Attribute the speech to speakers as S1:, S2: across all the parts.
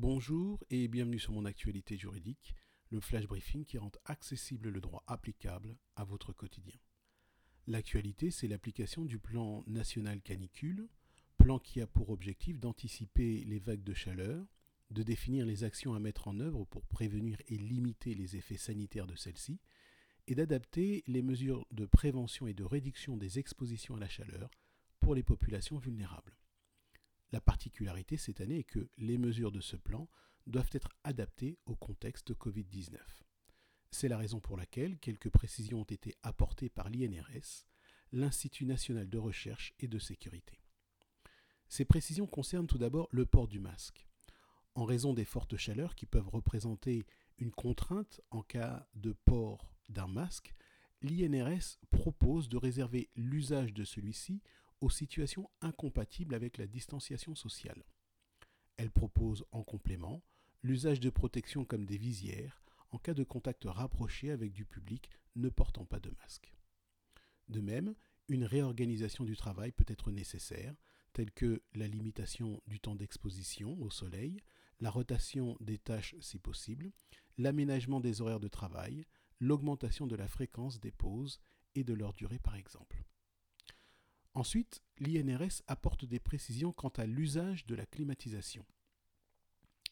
S1: Bonjour et bienvenue sur mon actualité juridique, le flash briefing qui rend accessible le droit applicable à votre quotidien. L'actualité, c'est l'application du plan national canicule, plan qui a pour objectif d'anticiper les vagues de chaleur, de définir les actions à mettre en œuvre pour prévenir et limiter les effets sanitaires de celles-ci, et d'adapter les mesures de prévention et de réduction des expositions à la chaleur pour les populations vulnérables. La particularité cette année est que les mesures de ce plan doivent être adaptées au contexte Covid-19. C'est la raison pour laquelle quelques précisions ont été apportées par l'INRS, l'Institut national de recherche et de sécurité. Ces précisions concernent tout d'abord le port du masque. En raison des fortes chaleurs qui peuvent représenter une contrainte en cas de port d'un masque, l'INRS propose de réserver l'usage de celui-ci aux situations incompatibles avec la distanciation sociale. Elle propose en complément l'usage de protections comme des visières en cas de contact rapproché avec du public ne portant pas de masque. De même, une réorganisation du travail peut être nécessaire, telle que la limitation du temps d'exposition au soleil, la rotation des tâches si possible, l'aménagement des horaires de travail, l'augmentation de la fréquence des pauses et de leur durée par exemple. Ensuite, l'INRS apporte des précisions quant à l'usage de la climatisation.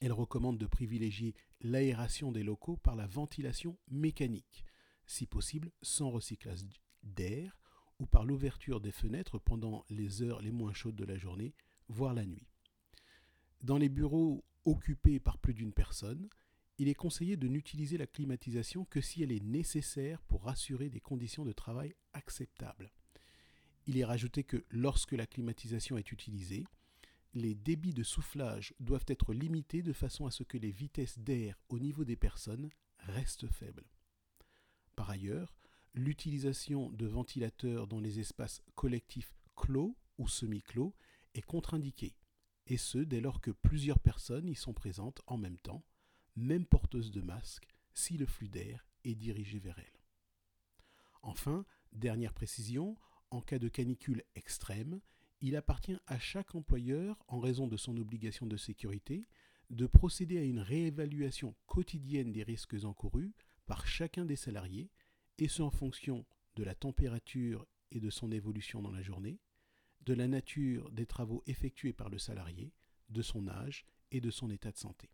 S1: Elle recommande de privilégier l'aération des locaux par la ventilation mécanique, si possible sans recyclage d'air, ou par l'ouverture des fenêtres pendant les heures les moins chaudes de la journée, voire la nuit. Dans les bureaux occupés par plus d'une personne, il est conseillé de n'utiliser la climatisation que si elle est nécessaire pour assurer des conditions de travail acceptables il est rajouté que lorsque la climatisation est utilisée, les débits de soufflage doivent être limités de façon à ce que les vitesses d'air au niveau des personnes restent faibles. Par ailleurs, l'utilisation de ventilateurs dans les espaces collectifs clos ou semi-clos est contre-indiquée, et ce dès lors que plusieurs personnes y sont présentes en même temps, même porteuses de masques, si le flux d'air est dirigé vers elles. Enfin, dernière précision, en cas de canicule extrême, il appartient à chaque employeur, en raison de son obligation de sécurité, de procéder à une réévaluation quotidienne des risques encourus par chacun des salariés, et ce en fonction de la température et de son évolution dans la journée, de la nature des travaux effectués par le salarié, de son âge et de son état de santé.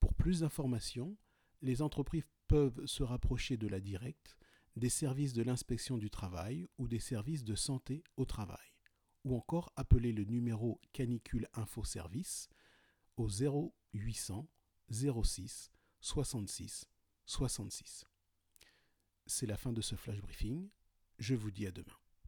S1: Pour plus d'informations, les entreprises peuvent se rapprocher de la directe des services de l'inspection du travail ou des services de santé au travail, ou encore appeler le numéro Canicule Info Service au 0800 06 66 66. C'est la fin de ce flash briefing. Je vous dis à demain.